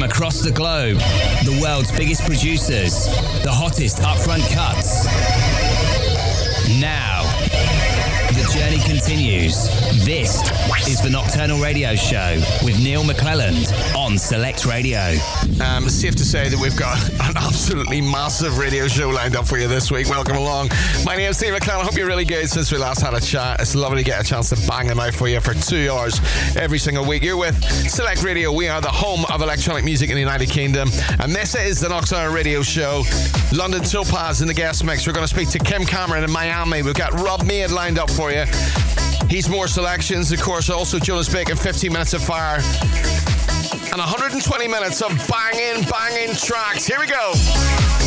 from across the globe, the world's biggest producers, the hottest upfront cuts. Now, journey continues. This is the Nocturnal Radio Show with Neal McClelland on Select Radio. Um, it's safe to say that we've got an absolutely massive radio show lined up for you this week. Welcome along. My name is Neal McClelland. I hope you're really good since we last had a chat. It's lovely to get a chance to bang them out for you for two hours every single week. You're with Select Radio. We are the home of electronic music in the United Kingdom. And this is the Nocturnal Radio Show. London Topaz in the guest mix. We're going to speak to Kim Cameron in Miami. We've got Rob Made lined up for you. He's more selections, of course. Also, Jonas Blake, 15 minutes of fire, and 120 minutes of banging, banging tracks. Here we go.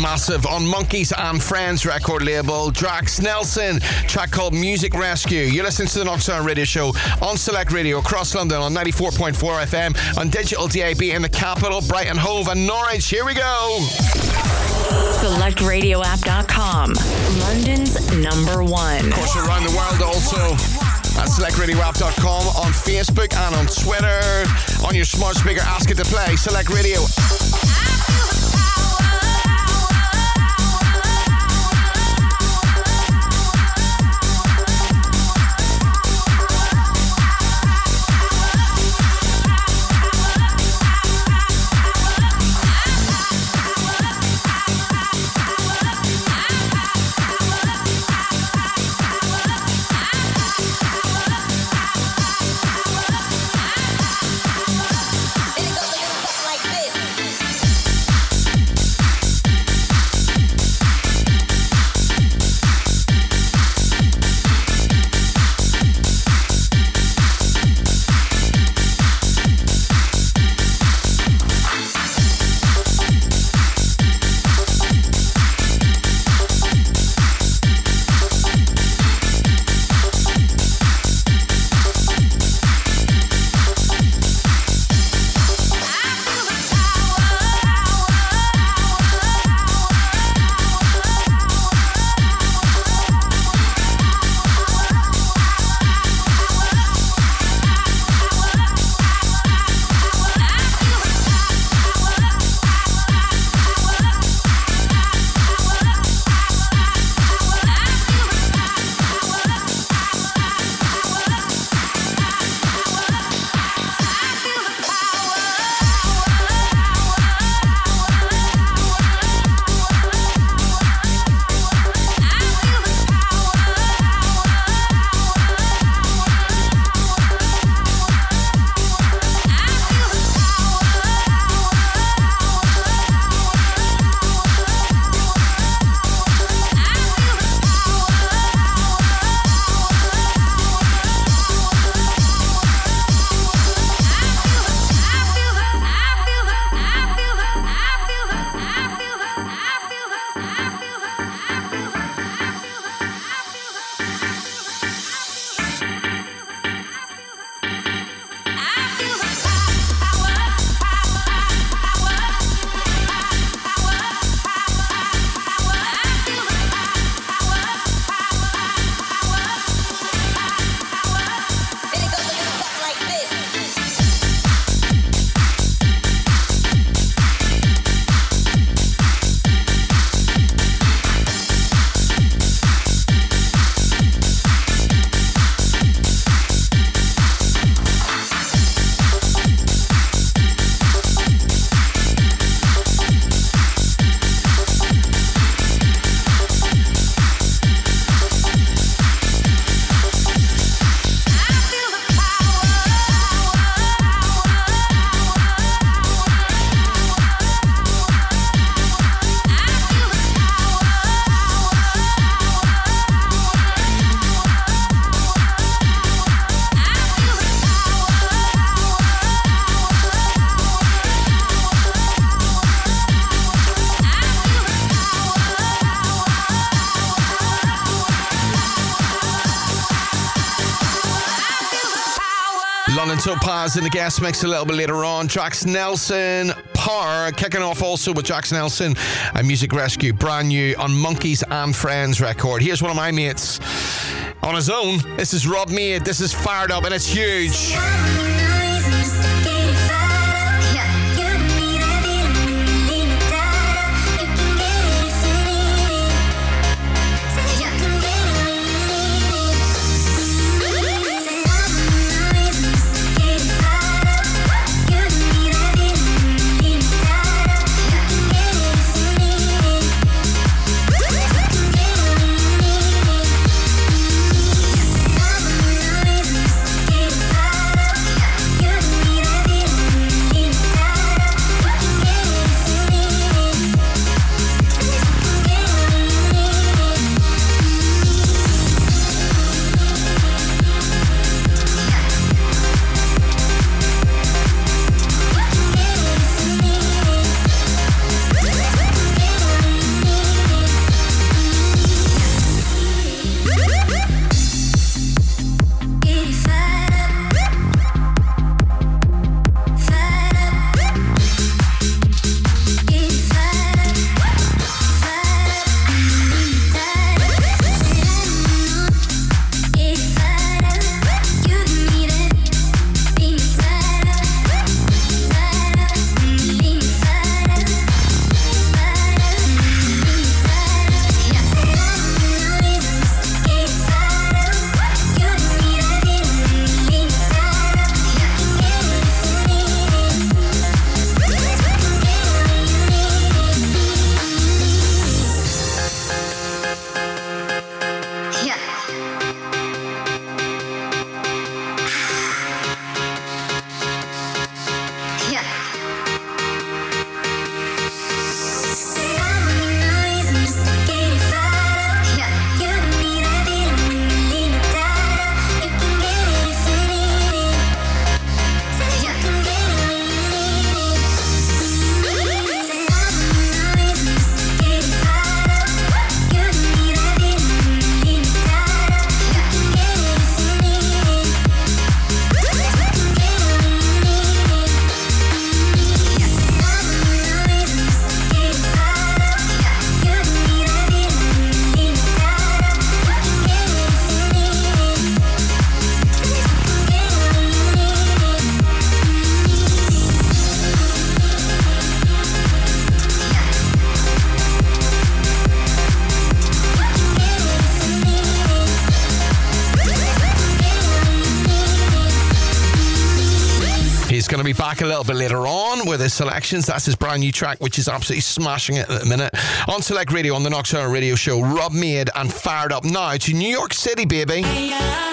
Massive on Monkeys and Friends record label. Drax Nelson, track called Music Rescue. You're listening to the Nocturnal Radio Show on Select Radio across London on 94.4 FM, on digital DAB in the capital, Brighton, Hove, and Norwich. Here we go. SelectRadioApp.com, London's number one. Of course, around the world also at selectradioapp.com, on Facebook and on Twitter. On your smart speaker, ask it to play. Select Radio. And Topaz in the gas mix a little bit later on. Drax Nelson, Power, kicking off also with Drax Nelson and Music Rescue, brand new on Monkeys and Friends record. Here's one of my mates on his own. This is Rob Made. This is Fired Up and it's huge. Selections. That's his brand new track, which is absolutely smashing it at the minute. On Select Radio, on the Nocturnal Radio Show, Rob Made and Fired Up now to New York City, baby. in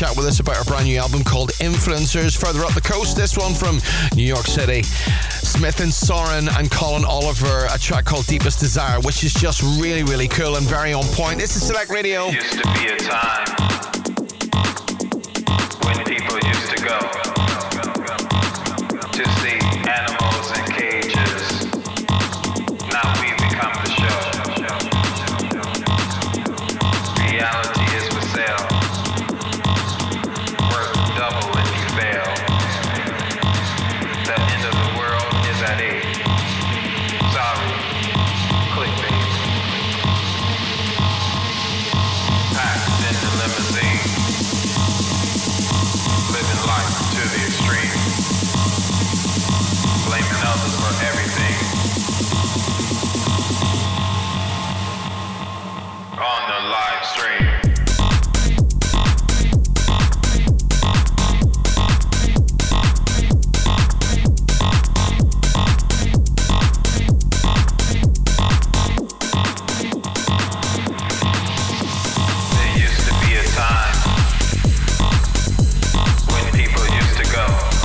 chat with us about our brand new album called Influencers. Further up the coast, this one from New York City. Smith and Sorren and Colin Oliver, a track called Deepest Desire, which is just really, really cool and very on point. This is Select Radio. go.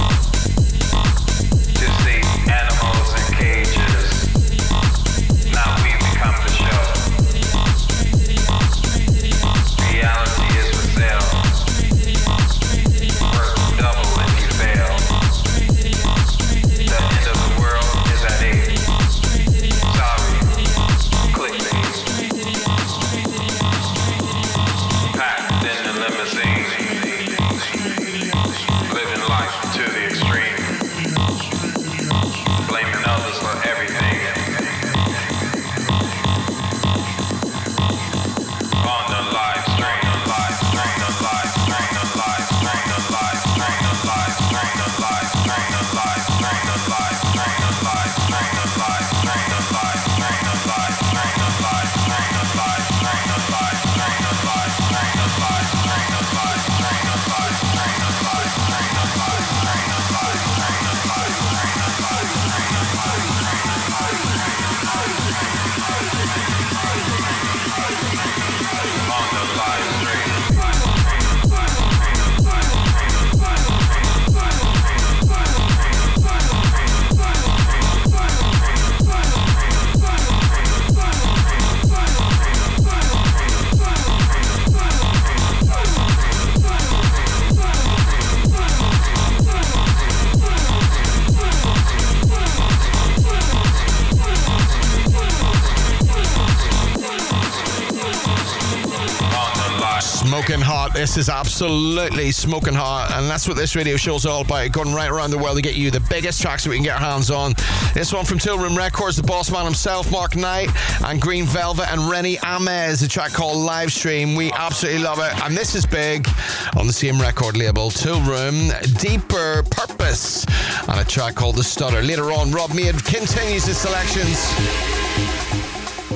This is absolutely smoking hot, and that's what this radio show's all about. Going right around the world to get you the biggest tracks that we can get our hands on. This one from Toolroom Records, the boss man himself, Mark Knight, and Green Velvet and Rennie Amez, a track called Livestream. We absolutely love it, and this is big on the same record label, Toolroom, Deeper Purpose, and a track called The Stutter. Later on, Rob Made continues his selections.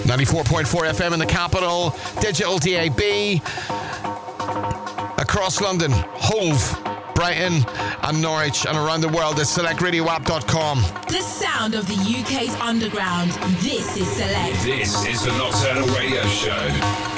94.4 FM in the capital, digital DAB, across London, Hove, Brighton, and Norwich, and around the world at selectradioapp.com. The sound of the UK's underground. This is Select. This is the Nocturnal Radio Show.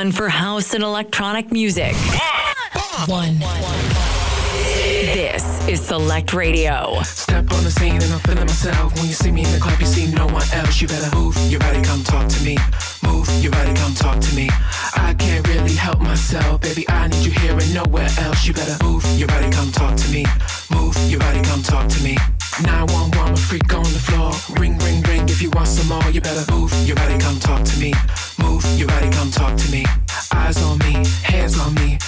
One for house and electronic music. One. This is Select Radio. Step on the scene and I'm feeling myself. When you see me in the club, you see no one else. You better move, you ready, come talk to me. Move, you ready, come talk to me. I can't really help myself, baby. I need you here and nowhere else. You better move, you ready, come talk to me. Move, you ready, come talk to me. 911, a freak on the floor. Ring, ring, ring. If you want some more, you better move, you ready, come talk to me. Move, you ready, come talk to me. Eyes on me, hands on me.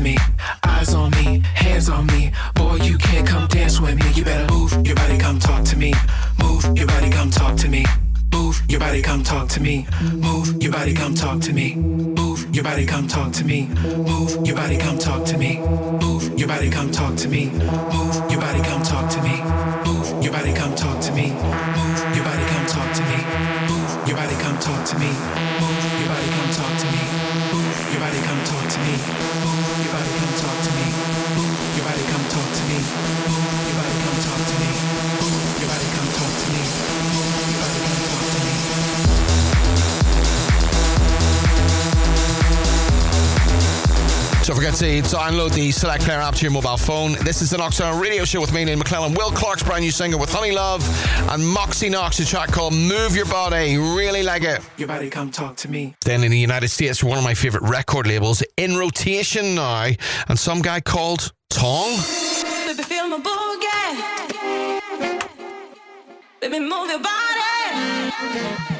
Me. Eyes on me, hands on me. Boy, you can't come dance with me. You better move, your body, come talk to me. Move, you ready, come talk to me. Move, your body come talk to me. Move, your body come talk to me. Move, your body come talk to me. Move, your body come talk to me. Move, your body come talk to me. Move, your body come talk to me. Move, your body come Don't forget to download the Select Player app to your mobile phone. This is the Nocturnal Radio Show with me, Neal McClelland. Will Clarke's brand new single with Honeyluv and Moxie Knox, a track called Move Your Body. Really like it. Your body come talk to me. Then in the United States, one of my favorite record labels in rotation now, and some guy called Tong. Baby, feel my boogie. Baby, move your body.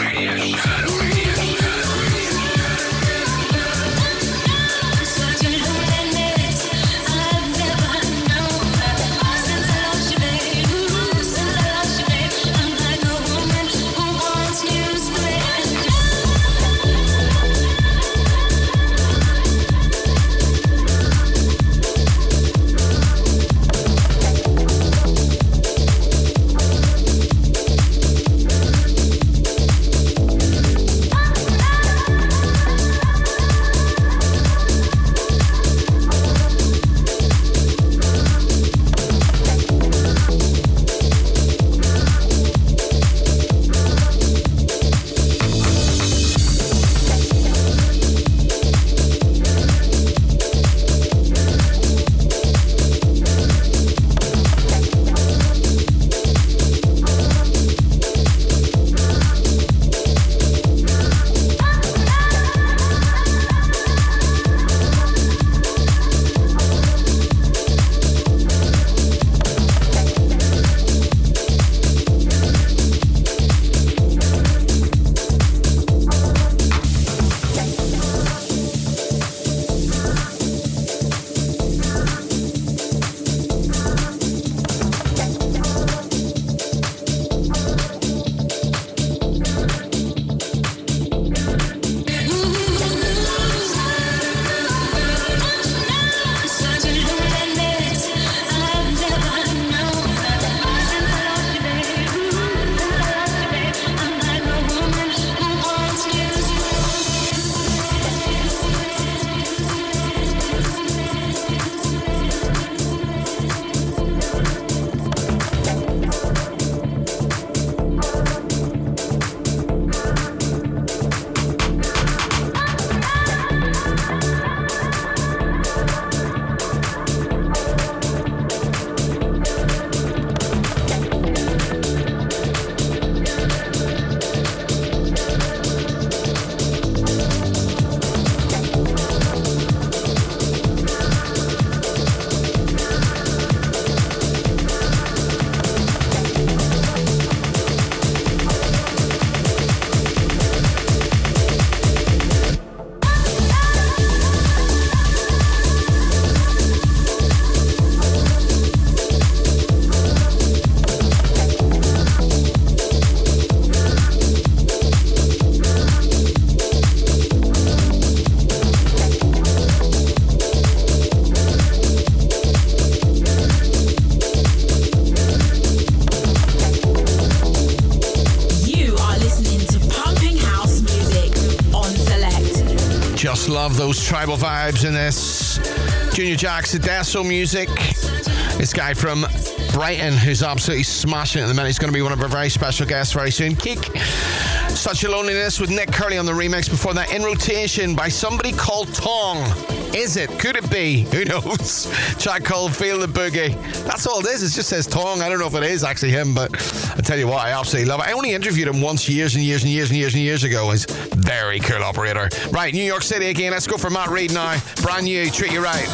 Love those tribal vibes in this. Junior Jack's Adesso music. This guy from Brighton who's absolutely smashing it at the minute. He's going to be one of our very special guests very soon. Keeq. Such a Loneliness with Nick Curly on the remix. Before that, In Rotation by somebody called Tong. Is it? Could it be? Who knows? Track called Feel the Boogie. That's all it is. It just says Tong. I don't know if it is actually him, but I tell you what, I absolutely love it. I only interviewed him once years and years and years and years and years ago. Very cool operator. Right, New York City again. Let's go for Matt Reid now. Brand new. Treat you right.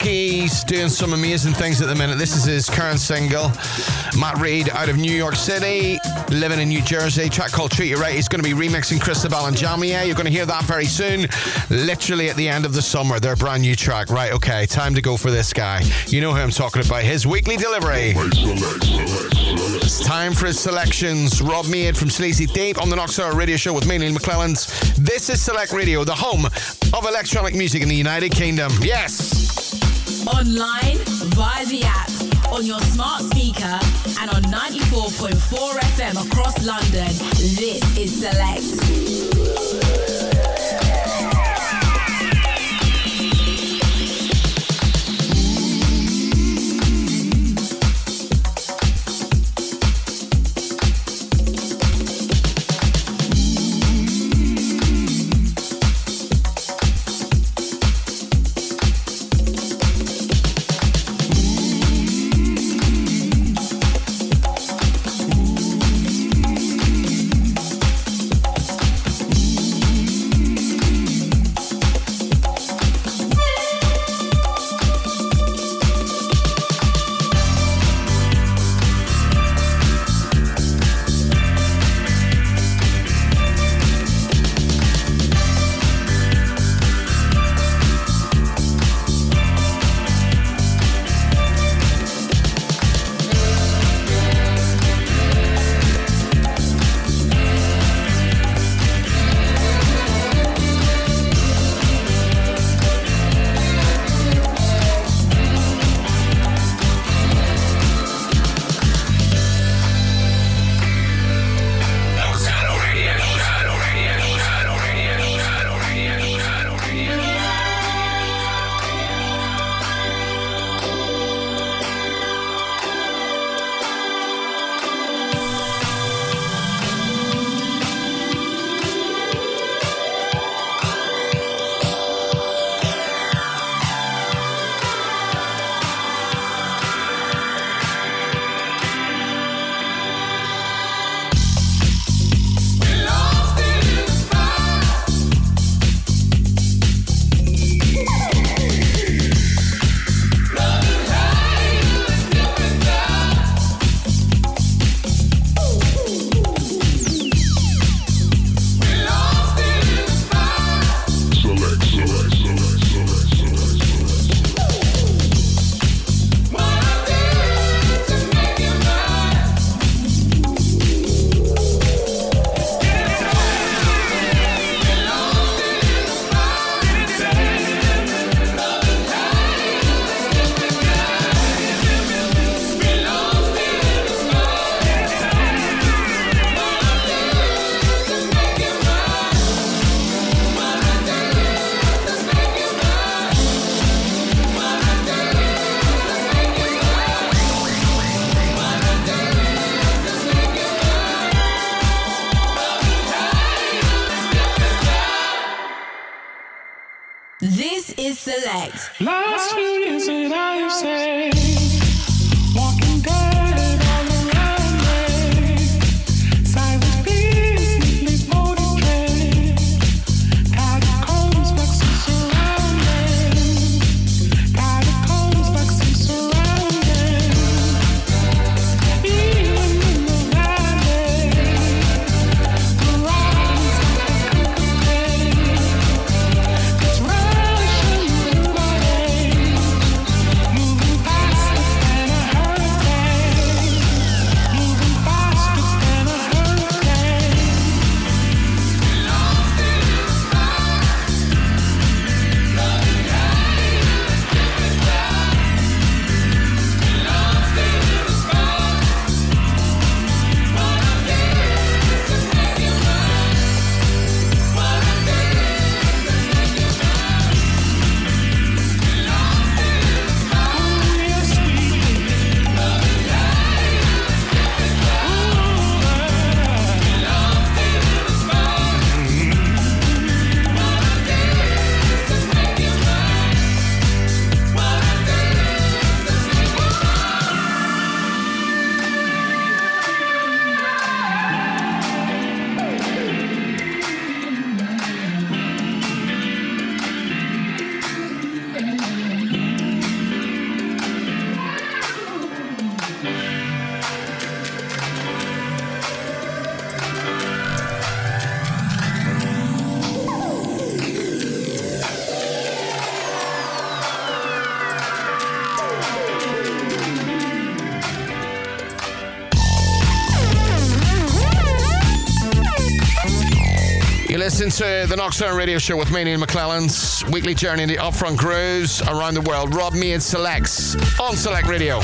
He's doing some amazing things at the minute. This is his current single. Matt Reid out of New York City, living in New Jersey. Track called Treat You Right. He's going to be remixing Cristobal and Jamie. You're going to hear that very soon. Literally at the end of the summer, their brand new track. Right, okay, time to go for this guy. You know who I'm talking about. His weekly delivery. It's time for his selections. Rob Made from Sleazy Deep on the Knoxville Radio Show with me, Neal McClelland. This is Select Radio, the home of electronic music in the United Kingdom. Yes! Online, via the app, on your smart speaker, and on 94.4 FM across London. This is Select. Into the Nocturne Radio Show with me, Neal McClelland's weekly journey in the upfront grooves around the world. Rob Made selects on Select Radio.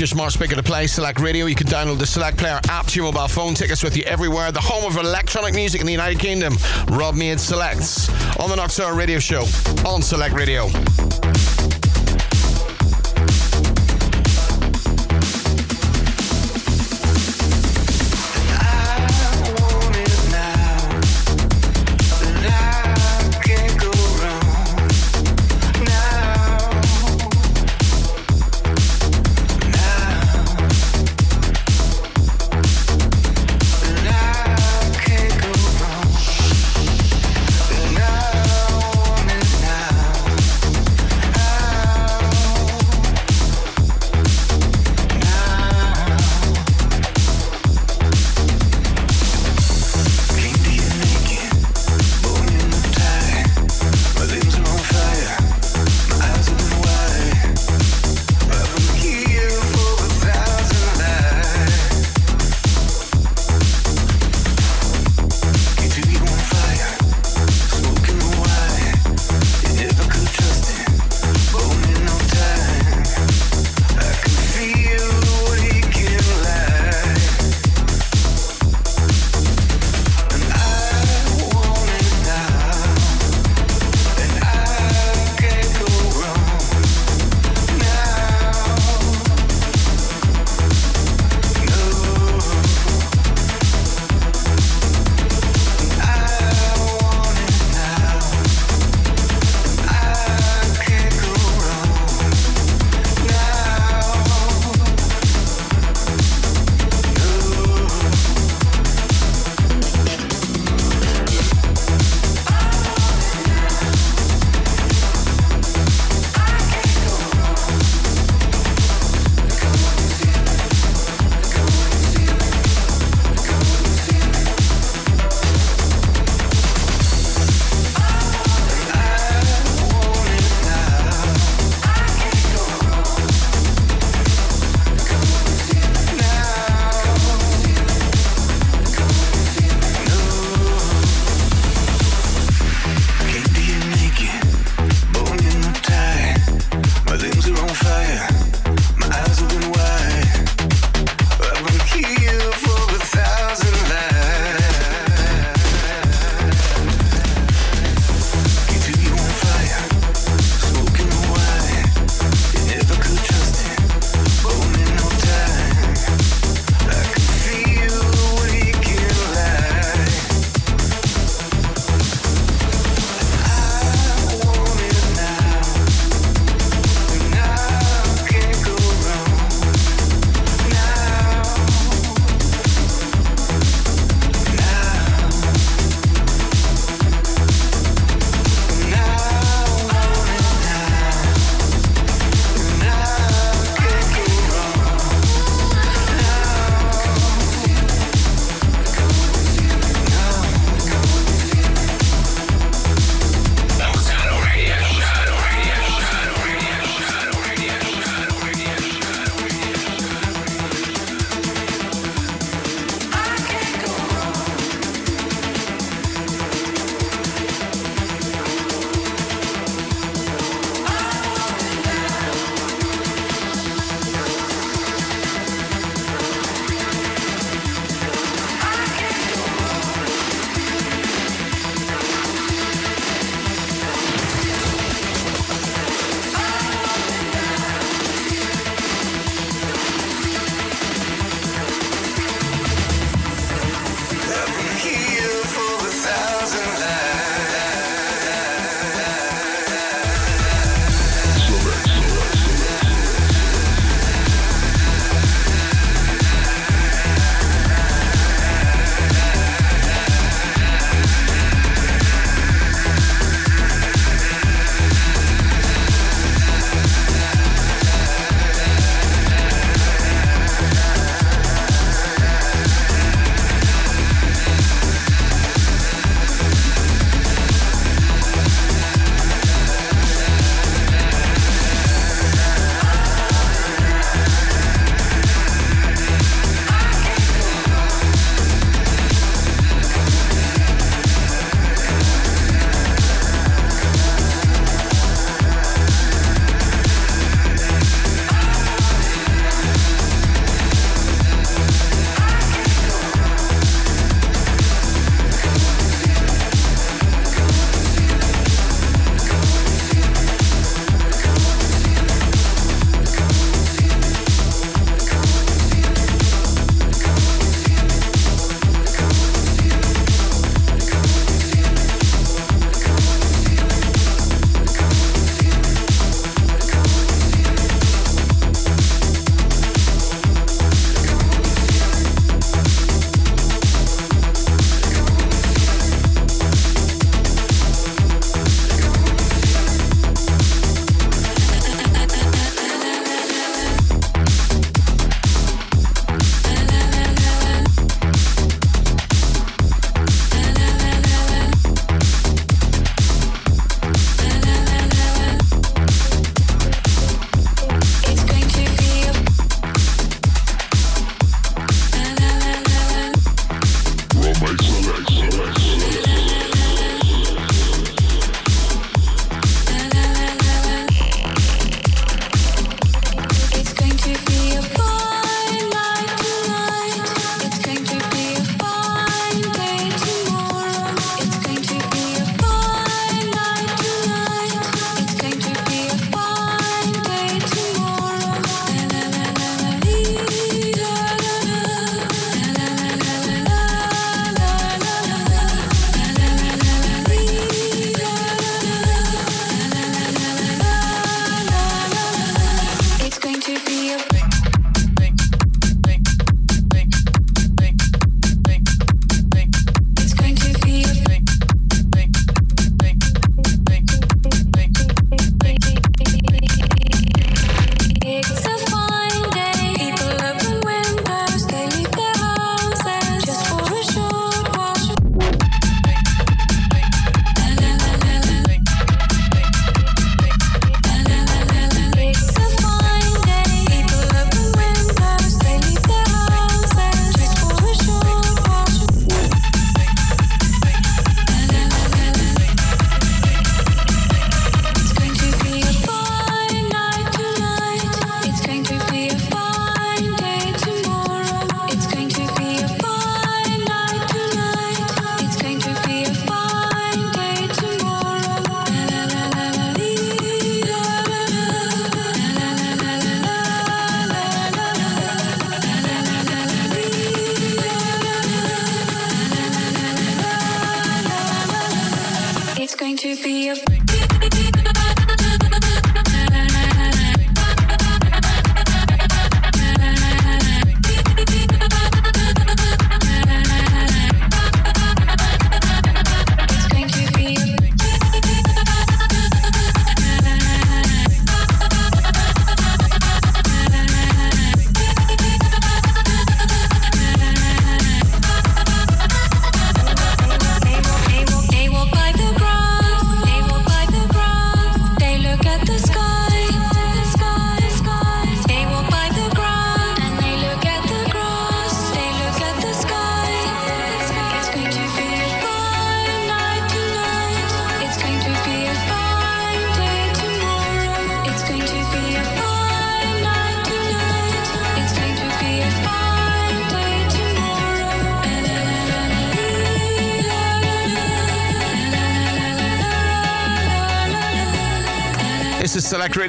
Your smart speaker to play Select Radio. You can download the Select Player app to your mobile phone. Take us with you everywhere. The home of electronic music in the United Kingdom. Rob Made selects on the Nocturne Radio Show on Select Radio.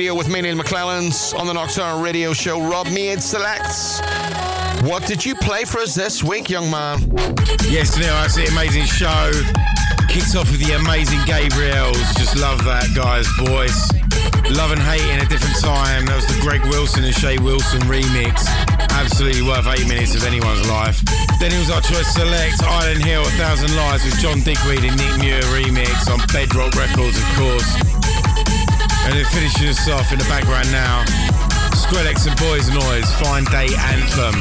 Radio with me, Neal McClelland, on the Nocturnal Radio Show. Rob Made selects. What did you play for us this week, young man? Yes, Neal, the amazing show. Kicks off with the amazing Gabriels. Just love that guy's voice. Love and hate in a different time. That was the Greg Wilson and Che Wilson remix. Absolutely worth eight minutes of anyone's life. Then it was our choice select Island Hill, A Thousand Lives with John Digweed and Nick Muir remix on Bedrock Records, of course. And it finishes us off in the background now, Skrillex and Boys Noize, Fine Day Anthem,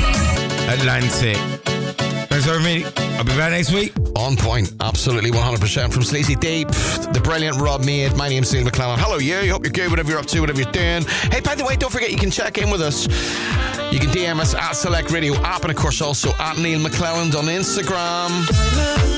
Atlantic. Thanks for me. I'll be back next week. On point, absolutely 100% from Sleazy Deep, the brilliant Rob Made. My name's Neal McClelland. Hello, you. Hope you're good, whatever you're up to, whatever you're doing. Hey, by the way, don't forget you can check in with us. You can DM us at Select Radio app and, of course, also at Neal McClelland on Instagram.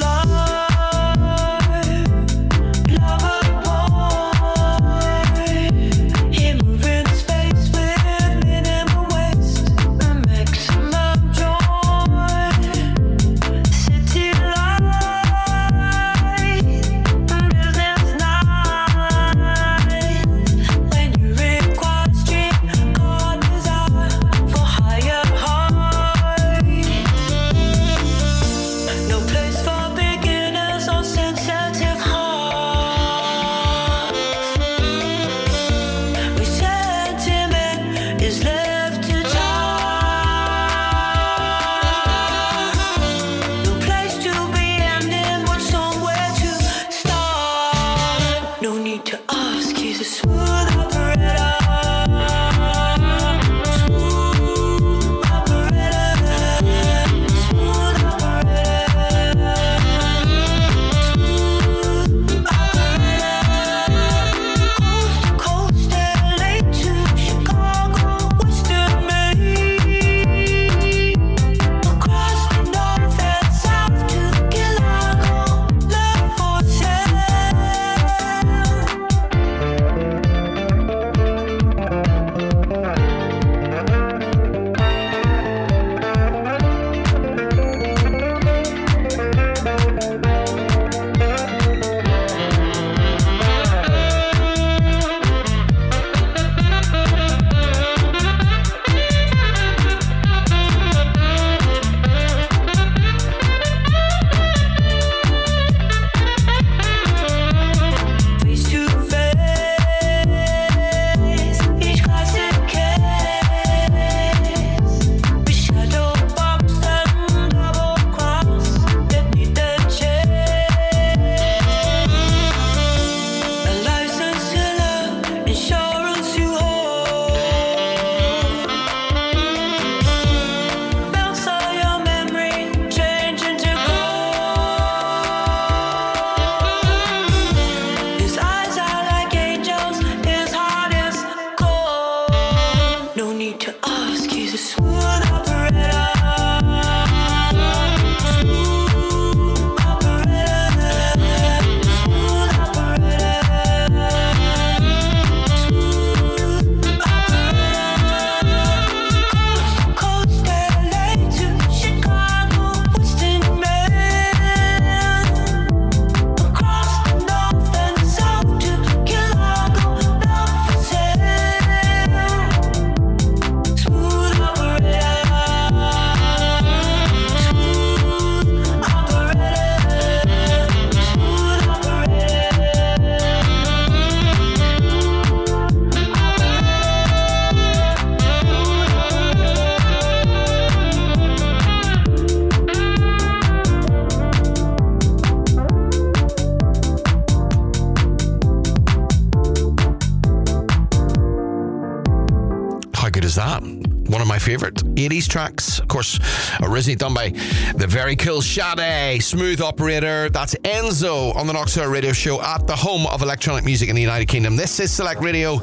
80s. Of course, originally done by the very cool Sade, Smooth Operator. That's Enzo on the Nocturne Radio Show at the home of electronic music in the United Kingdom. This is Select Radio.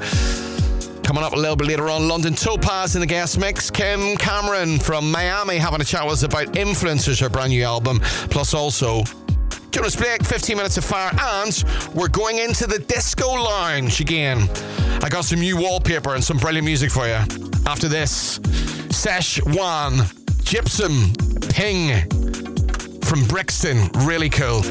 Coming up a little bit later on, London Topaz in the guest mix. Kim Cameron from Miami having a chat with us about Influencers, her brand new album. Plus, also Jonas Blake, 15 minutes of fire, and we're going into the disco lounge again. I got some new wallpaper and some brilliant music for you. After this, Sesh One, Gypsum, Ping from Brixton, really cool.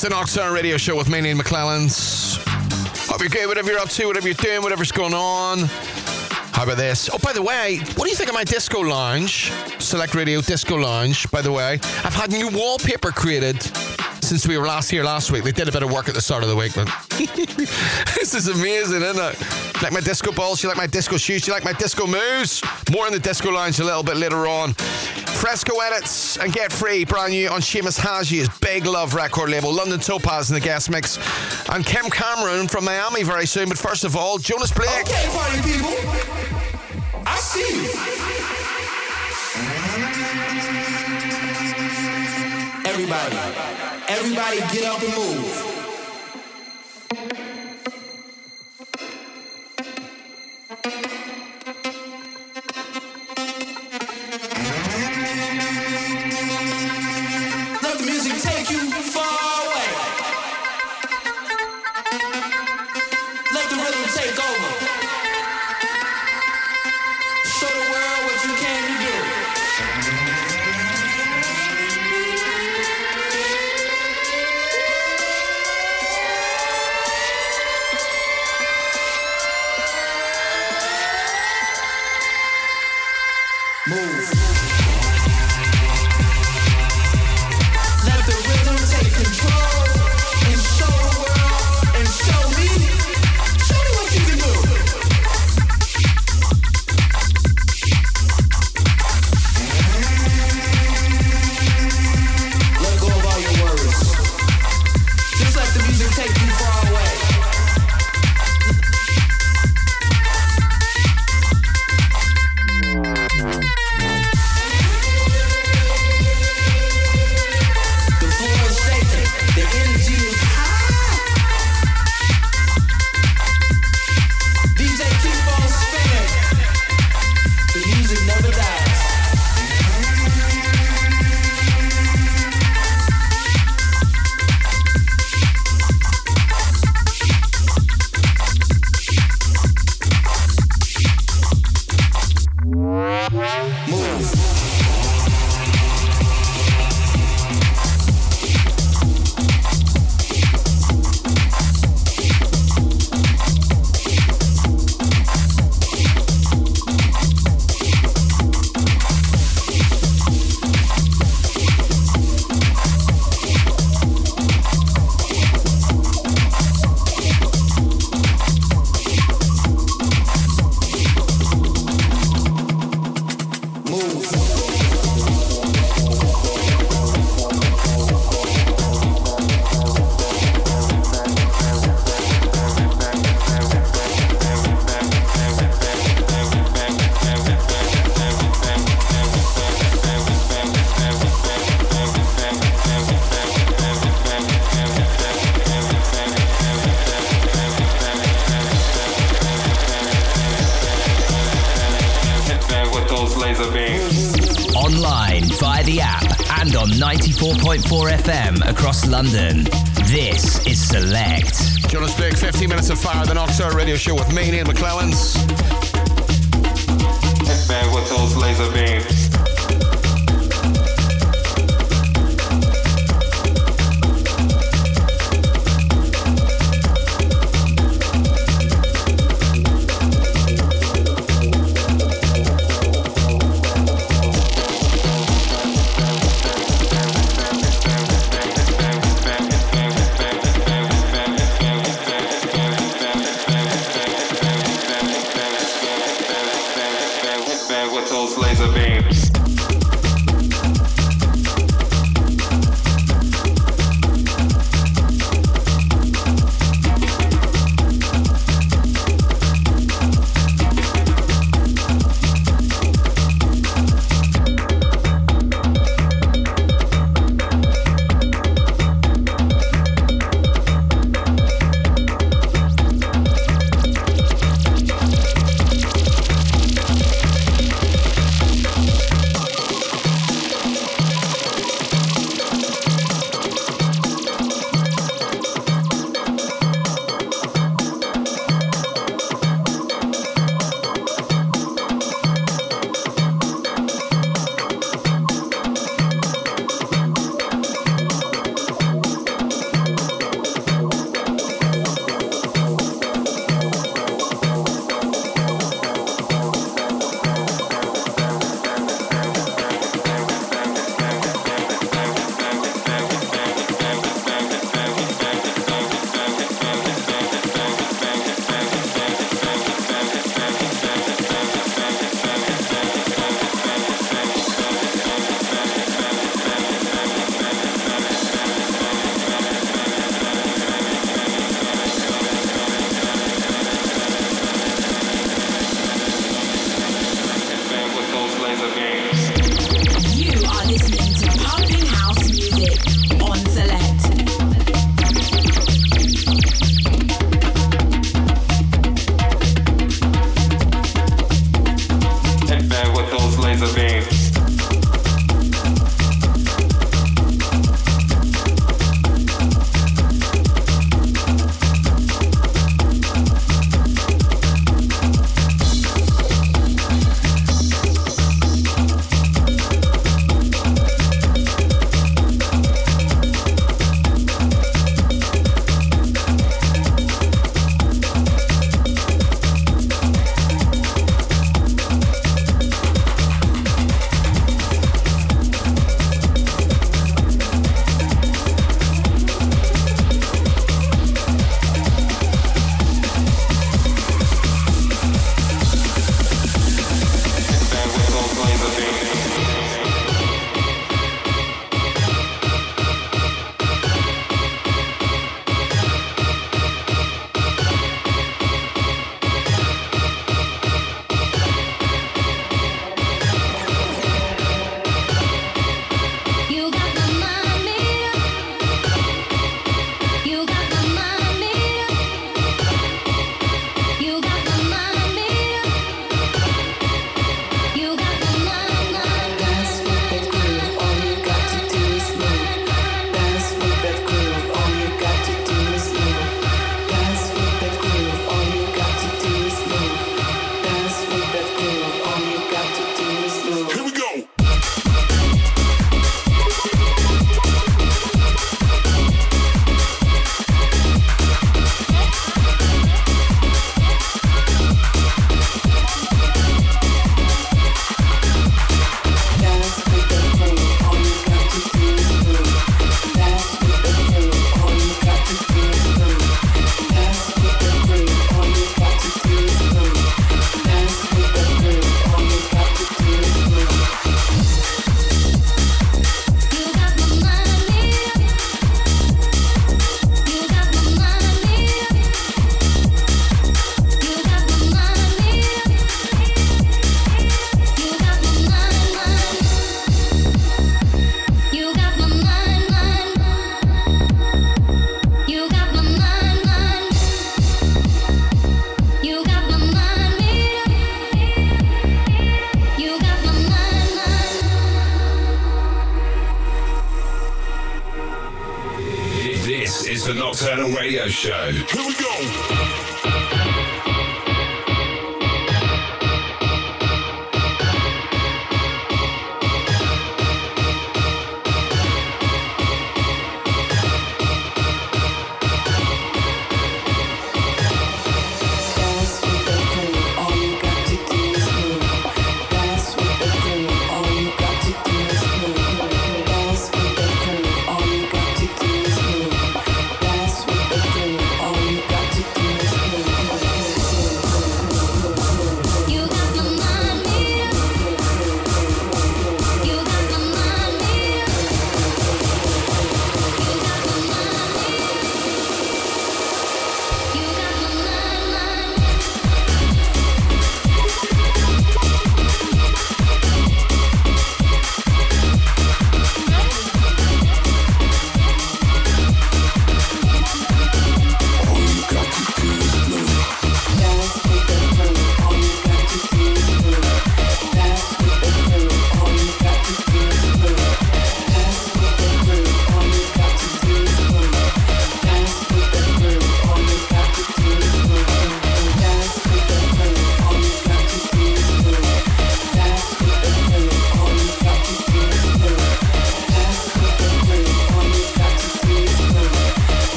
It's the Nocturne Radio Show with me, Neal McClelland's. Hope you're good, whatever you're up to, whatever you're doing, whatever's going on. How about this? Oh, by the way, what do you think of my disco lounge? Select Radio Disco Lounge, by the way. I've had new wallpaper created since we were last here last week. They did a bit of work at the start of the week, but this is amazing, isn't it? Like my disco balls, you like my disco shoes, you like my disco moves. More in the disco lounge a little bit later on. Fresco edits and get free, brand new on Seamus Haji's Big Love record label, London Topaz in the guest mix, and Kim Cameron from Miami very soon. But first of all, Jonas Blake. Okay, party people. I see you. Everybody, everybody get up and move. Radio Show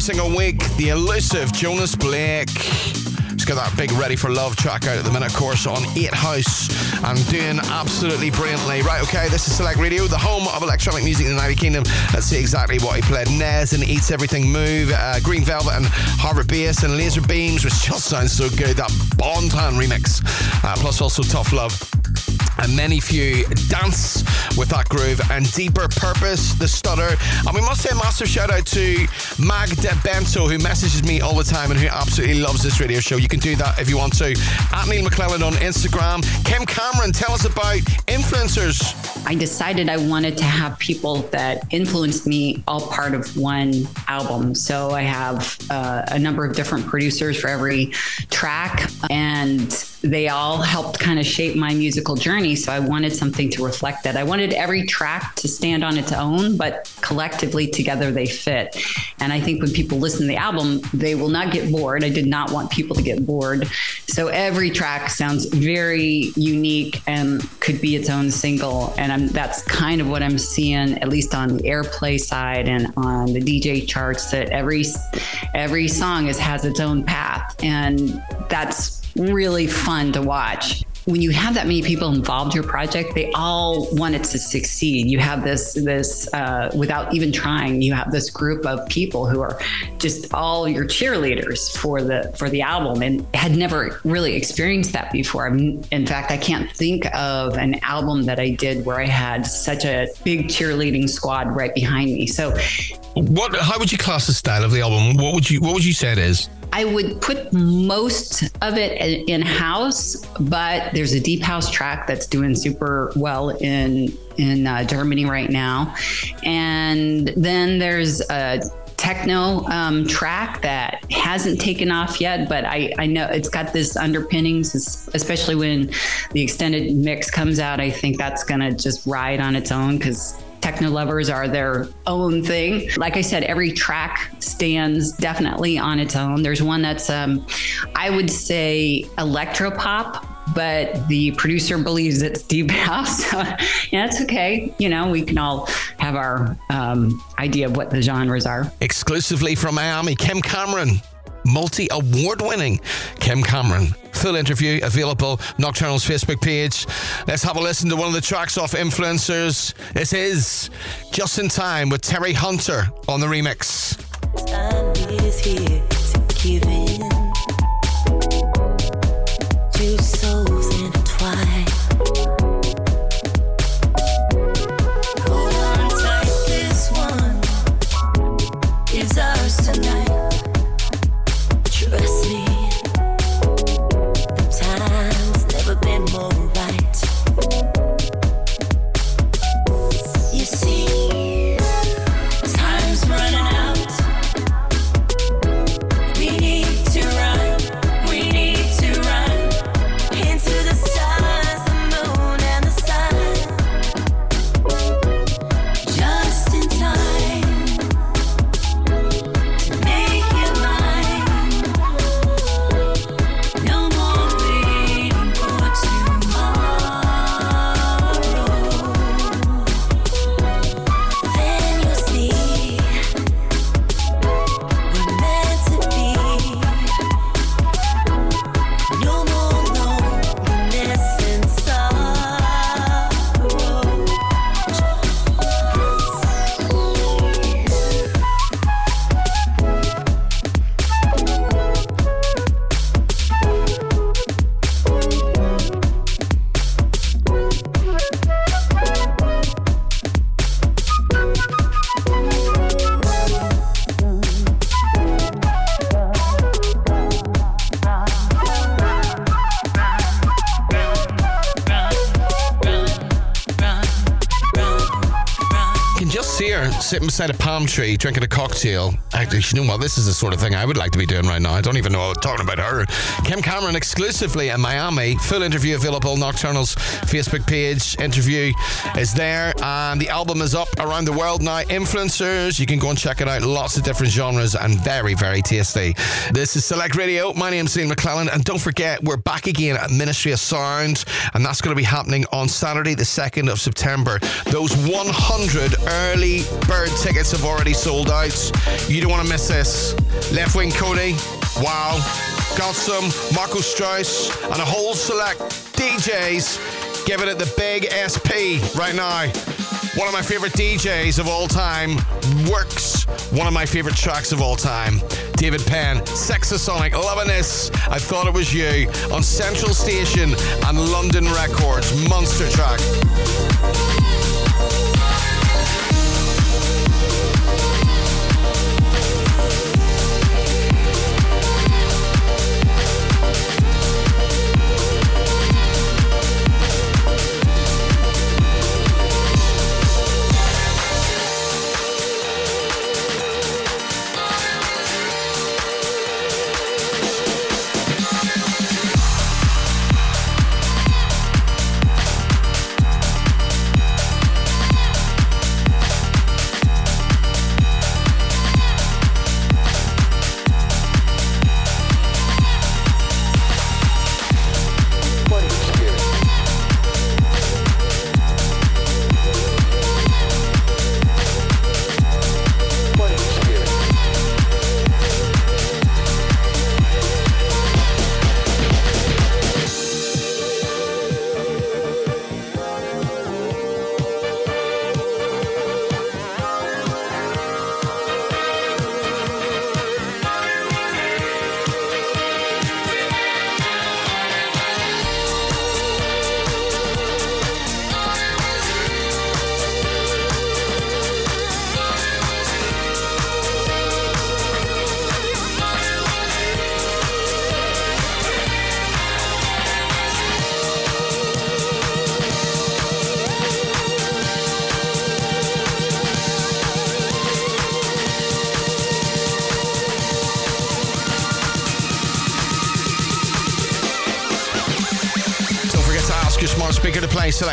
every single week. The elusive Jonas Blake. He's got that big Ready for Love track out at the minute, of course, on 8 House and doing absolutely brilliantly. Right, okay, this is Select Radio, the home of electronic music in the United Kingdom. Let's see exactly what he played. Nez and Eats Everything Move, uh, Green Velvet and Harvard Bass and Laser Beams, which just sounds so good. That Bond Hand remix, uh, plus also Tough Love and many few dance with that groove and deeper purpose the stutter. And we must say a massive shout out to mag de bento who messages me all the time and who absolutely loves this radio show. You can do that if you want to. At neal mcclelland on instagram. Kim cameron tell us about influencers. I decided I wanted to have people that influenced me all part of one album. So I have uh, a number of different producers for every track, and they all helped kind of shape my musical journey. So I wanted something to reflect that. I wanted every track to stand on its own, but collectively together they fit. And I think when people listen to the album, they will not get bored. I did not want people to get bored. So every track sounds very unique and could be its own single. And I'm, that's kind of what I'm seeing, at least on the airplay side and on the DJ charts, that every every song is, has its own path. And that's really fun to watch when you have that many people involved in your project, they all want it to succeed. You have this this uh, without even trying. You have this group of people who are just all your cheerleaders for the for the album, and had never really experienced that before. I mean, in fact, I can't think of an album that I did where I had such a big cheerleading squad right behind me. So, what? How would you class the style of the album? What would you What would you say it is? I would put most of it in house, but there's a deep house track that's doing super well in in uh, Germany right now, and then there's a techno um, track that hasn't taken off yet, but I, I know it's got this underpinnings, especially when the extended mix comes out. I think that's gonna just ride on its own because techno lovers are their own thing. Like I said, every track stands definitely on its own. There's one that's, um, I would say, electropop. But the producer believes it's deep house. yeah, it's okay. You know, we can all have our um, idea of what the genres are. exclusively from Miami Kim Cameron multi award winning Kim Cameron. Full interview available Nocturnal's Facebook page. Let's have a listen to one of the tracks off Influencers. This is Just in Time with Terry Hunter on the remix. Palm tree drinking a cocktail. Actually, you know what? This is the sort of thing I would like to be doing right now. I don't even know I'm talking about her. Kim Cameron exclusively in Miami. Full interview available. Nocturnal's Facebook page. Interview is there. And the album is up around the world now. Influencers. You can go and check it out. Lots of different genres and very, very tasty. This is Select Radio. My name's Neal McClelland. And don't forget, we're back again at Ministry of Sound. And that's going to be happening on Saturday, the 2nd of September. Those 100 early Bird tickets have already sold out. You don't want to miss this. Left Wing Cody, wow. Got some Marco Strous and a whole select DJs giving it the big SP right now. One of my favorite DJs of all time works one of my favorite tracks of all time. David Penn, Sexasonic, loving this. I thought it was you on Central Station and London Records. Monster track.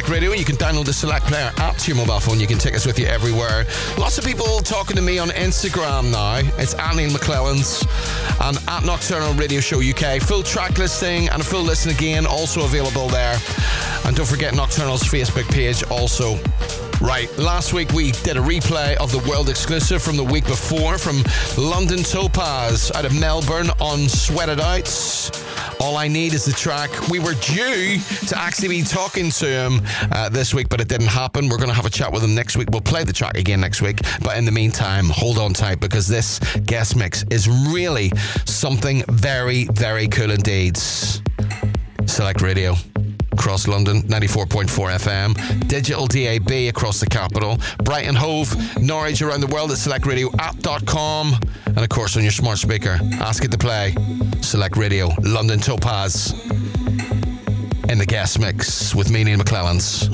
Select Radio. You can download the Select Player app to your mobile phone. You can take us with you everywhere. Lots of people talking to me on Instagram now. It's Annie McClelland's and at Nocturnal Radio Show UK. Full track listing and a full listen again also available there. And don't forget Nocturnal's Facebook page also. Right, last week we did a replay of the world exclusive from the week before from London Topaz out of Melbourne on Sweat It Out. All I Need is the track. We were due to actually be talking to him uh, this week, but it didn't happen. We're going to have a chat with him next week. We'll play the track again next week. But in the meantime, hold on tight because this guest mix is really something very, very cool indeed. Select Radio. Across London, 94.4 FM, digital DAB across the capital, Brighton Hove, Norwich around the world at selectradioapp.com, and of course on your smart speaker. Ask it to play. Select Radio, London Topaz, in the guest mix with me, Neal McClelland's.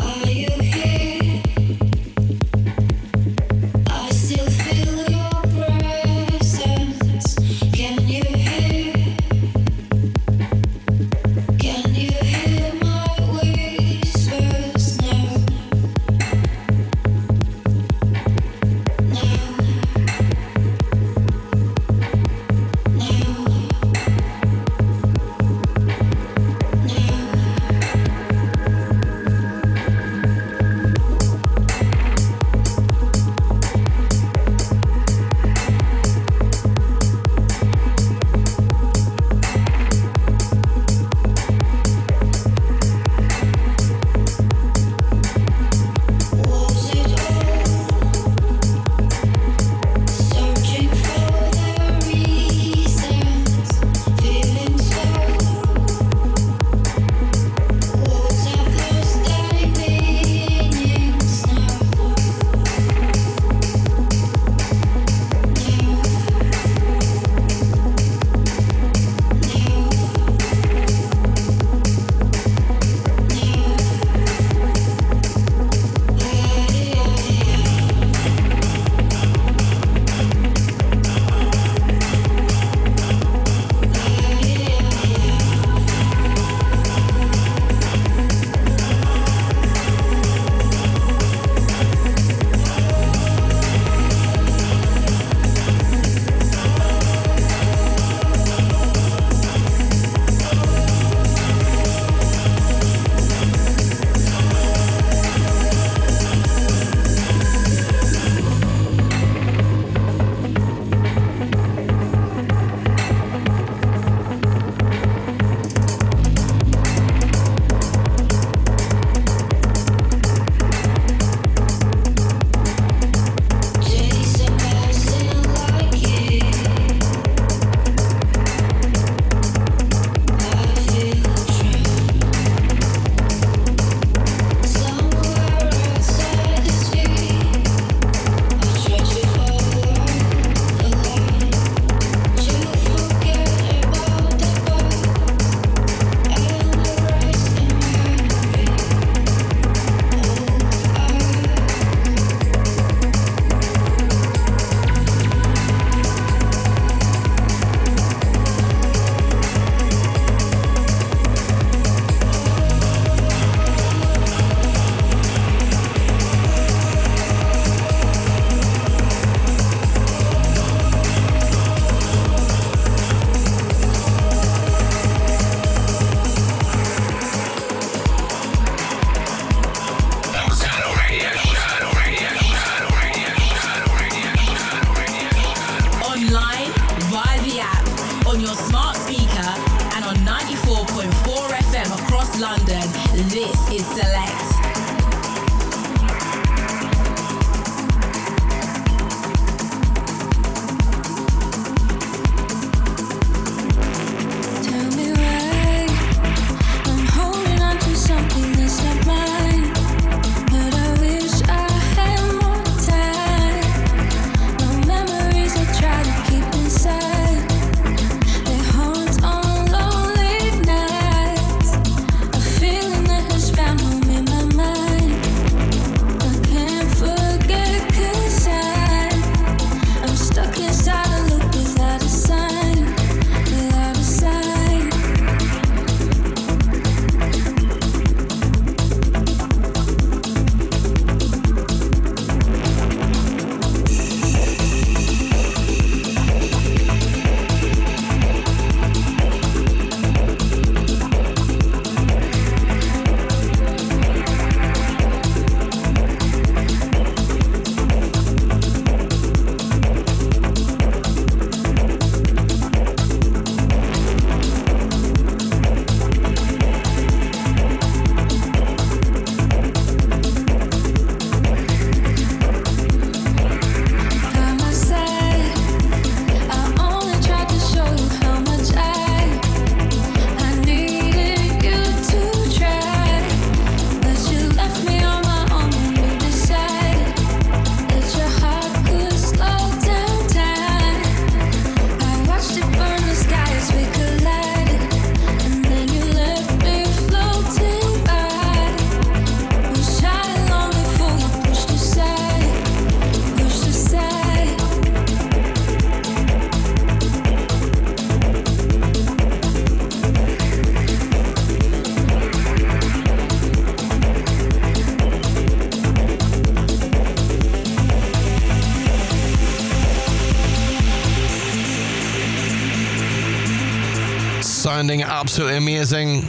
sounding absolutely amazing.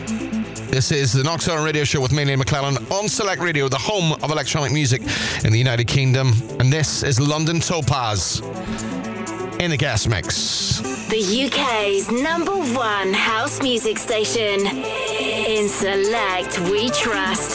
This is the Nocturnal Radio Show with Melanie Neal McClelland, on Select Radio, the home of electronic music in the United Kingdom. And this is London Topaz in the guest Mix. The UK's number one house music station. In Select, we trust.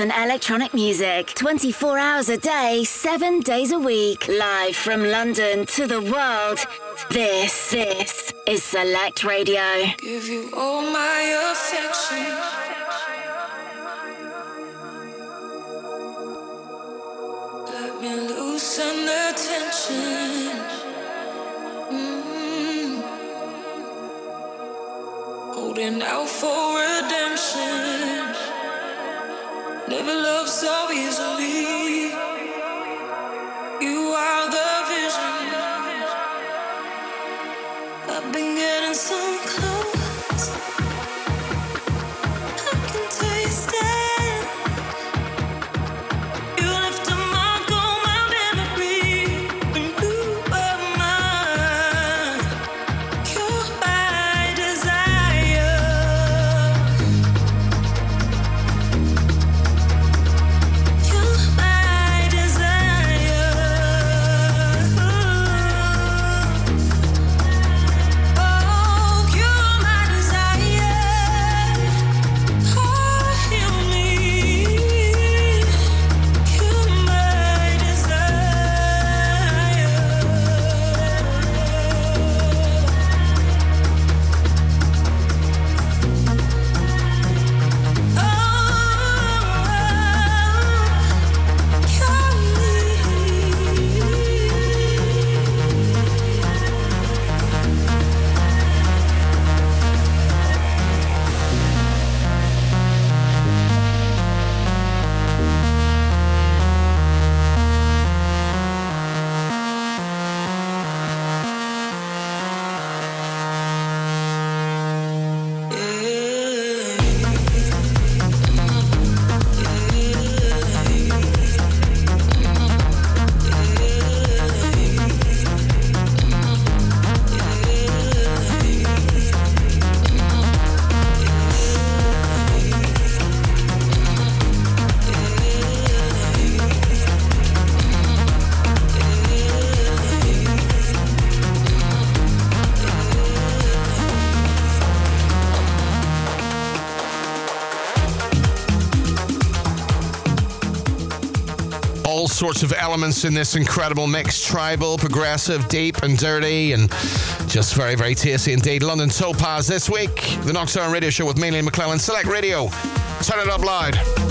And electronic music 24 hours a day, 7 days a week. Live from London to the world. This, this is Select Radio. Give you all my affection. Never loved so easily. Sorts of elements in this incredible mix tribal, progressive, deep, and dirty, and just very, very tasty indeed. London Topaz this week, the Nocturnal Radio Show with Mainly McClelland. Select Radio. Turn it up loud.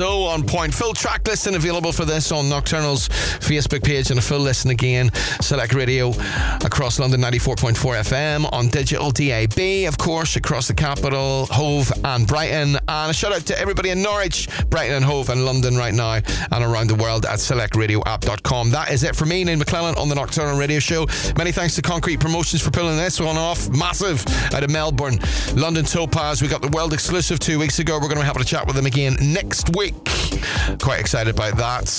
So on point. Full track listing available for this on Nocturnal's Facebook page and a full listen again. Select Radio across London 94.4 FM on digital DAB, of course, across the capital, Hove and Brighton. And a shout out to everybody in Norwich, Brighton and Hove and London right now and around the world at selectradioapp.com. That is it for me, Neal McClelland on the Nocturnal Radio Show. Many thanks to Concrete Promotions for pulling this one off. Massive out of Melbourne. London Topaz, we got the world exclusive two weeks ago. We're going to having a chat with them again next week. Quite excited about that.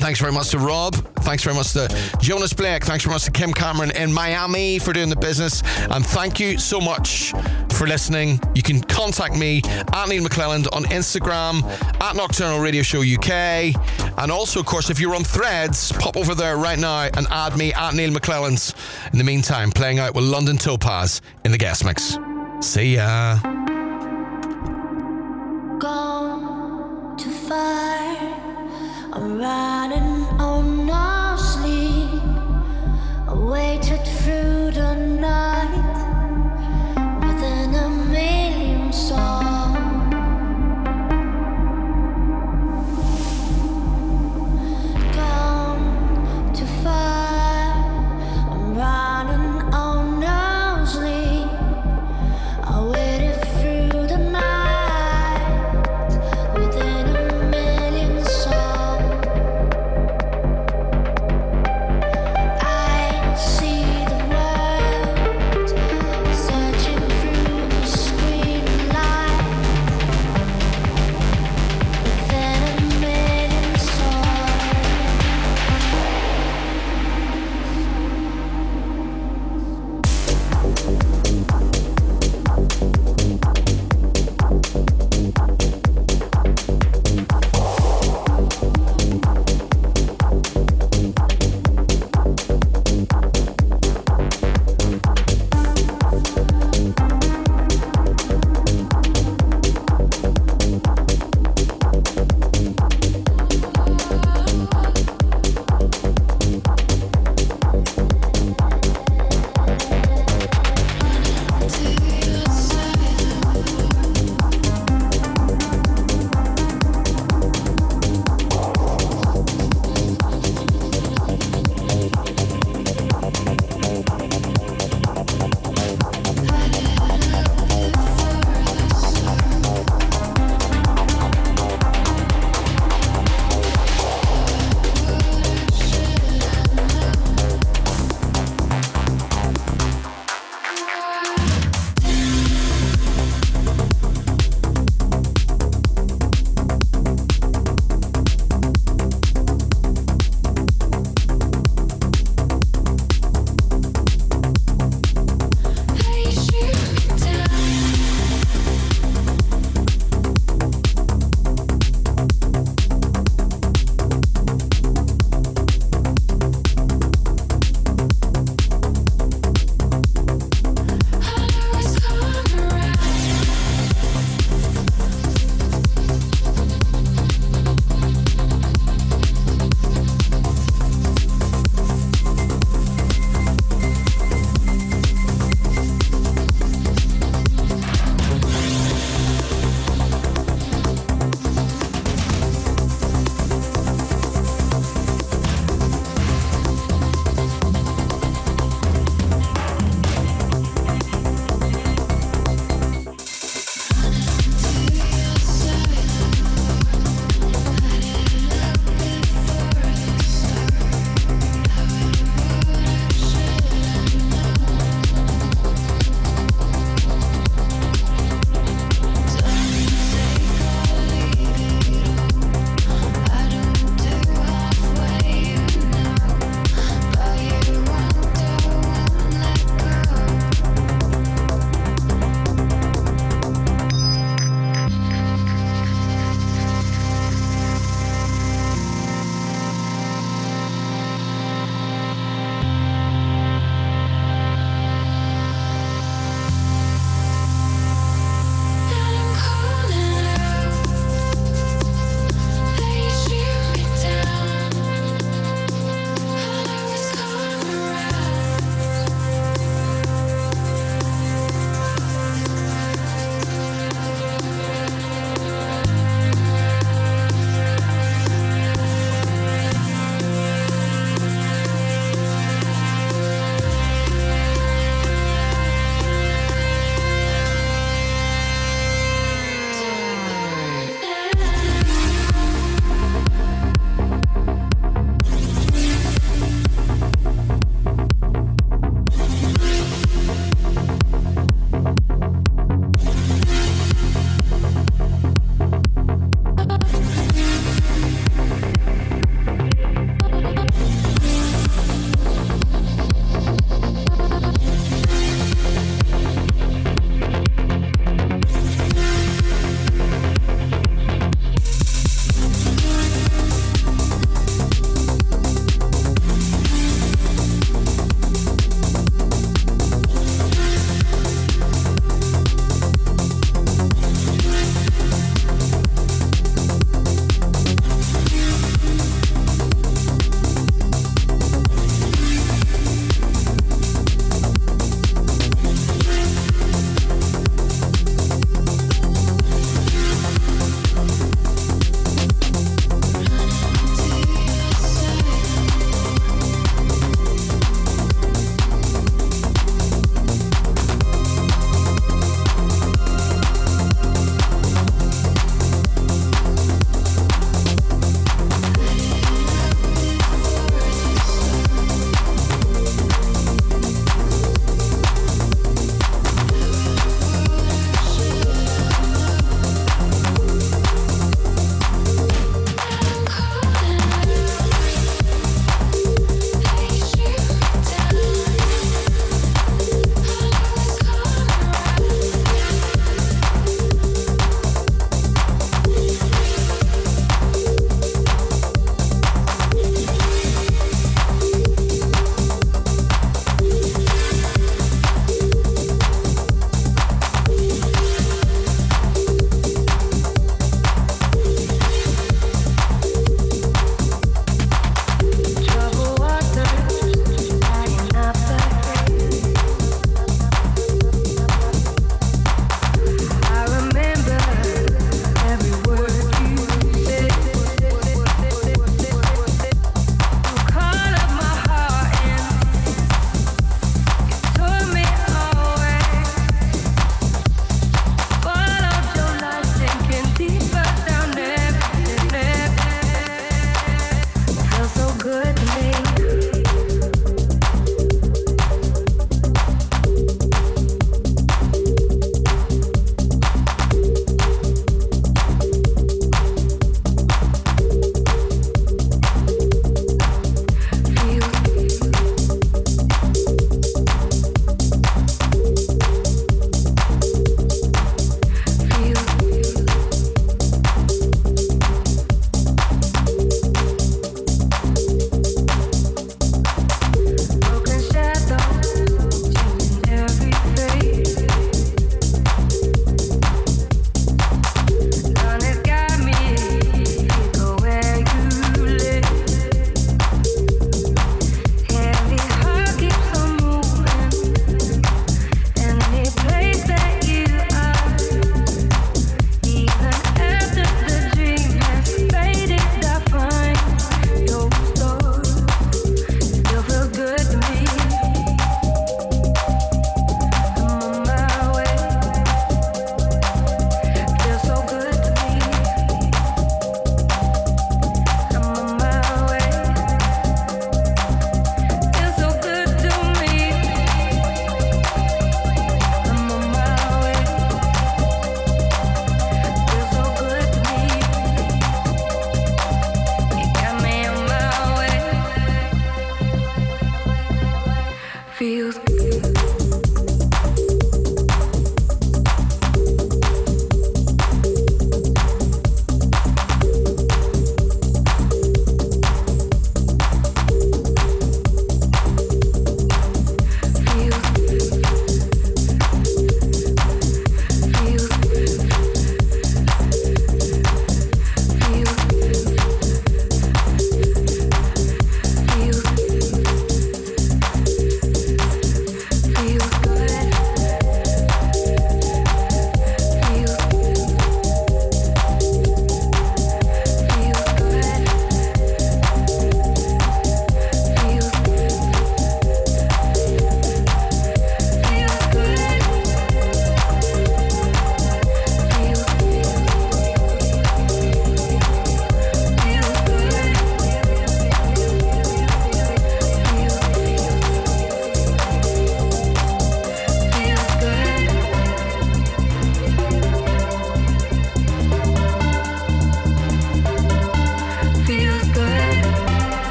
Thanks very much to Rob. Thanks very much to Jonas Blake. Thanks very much to Kim Cameron in Miami for doing the business. And thank you so much for listening. You can contact me at Neal McClelland on Instagram, at Nocturnal Radio Show UK. And also, of course, if you're on threads, pop over there right now and add me at Neal McClelland's. In the meantime, playing out with London Topaz in the guest mix. See ya. gone too far. I'm running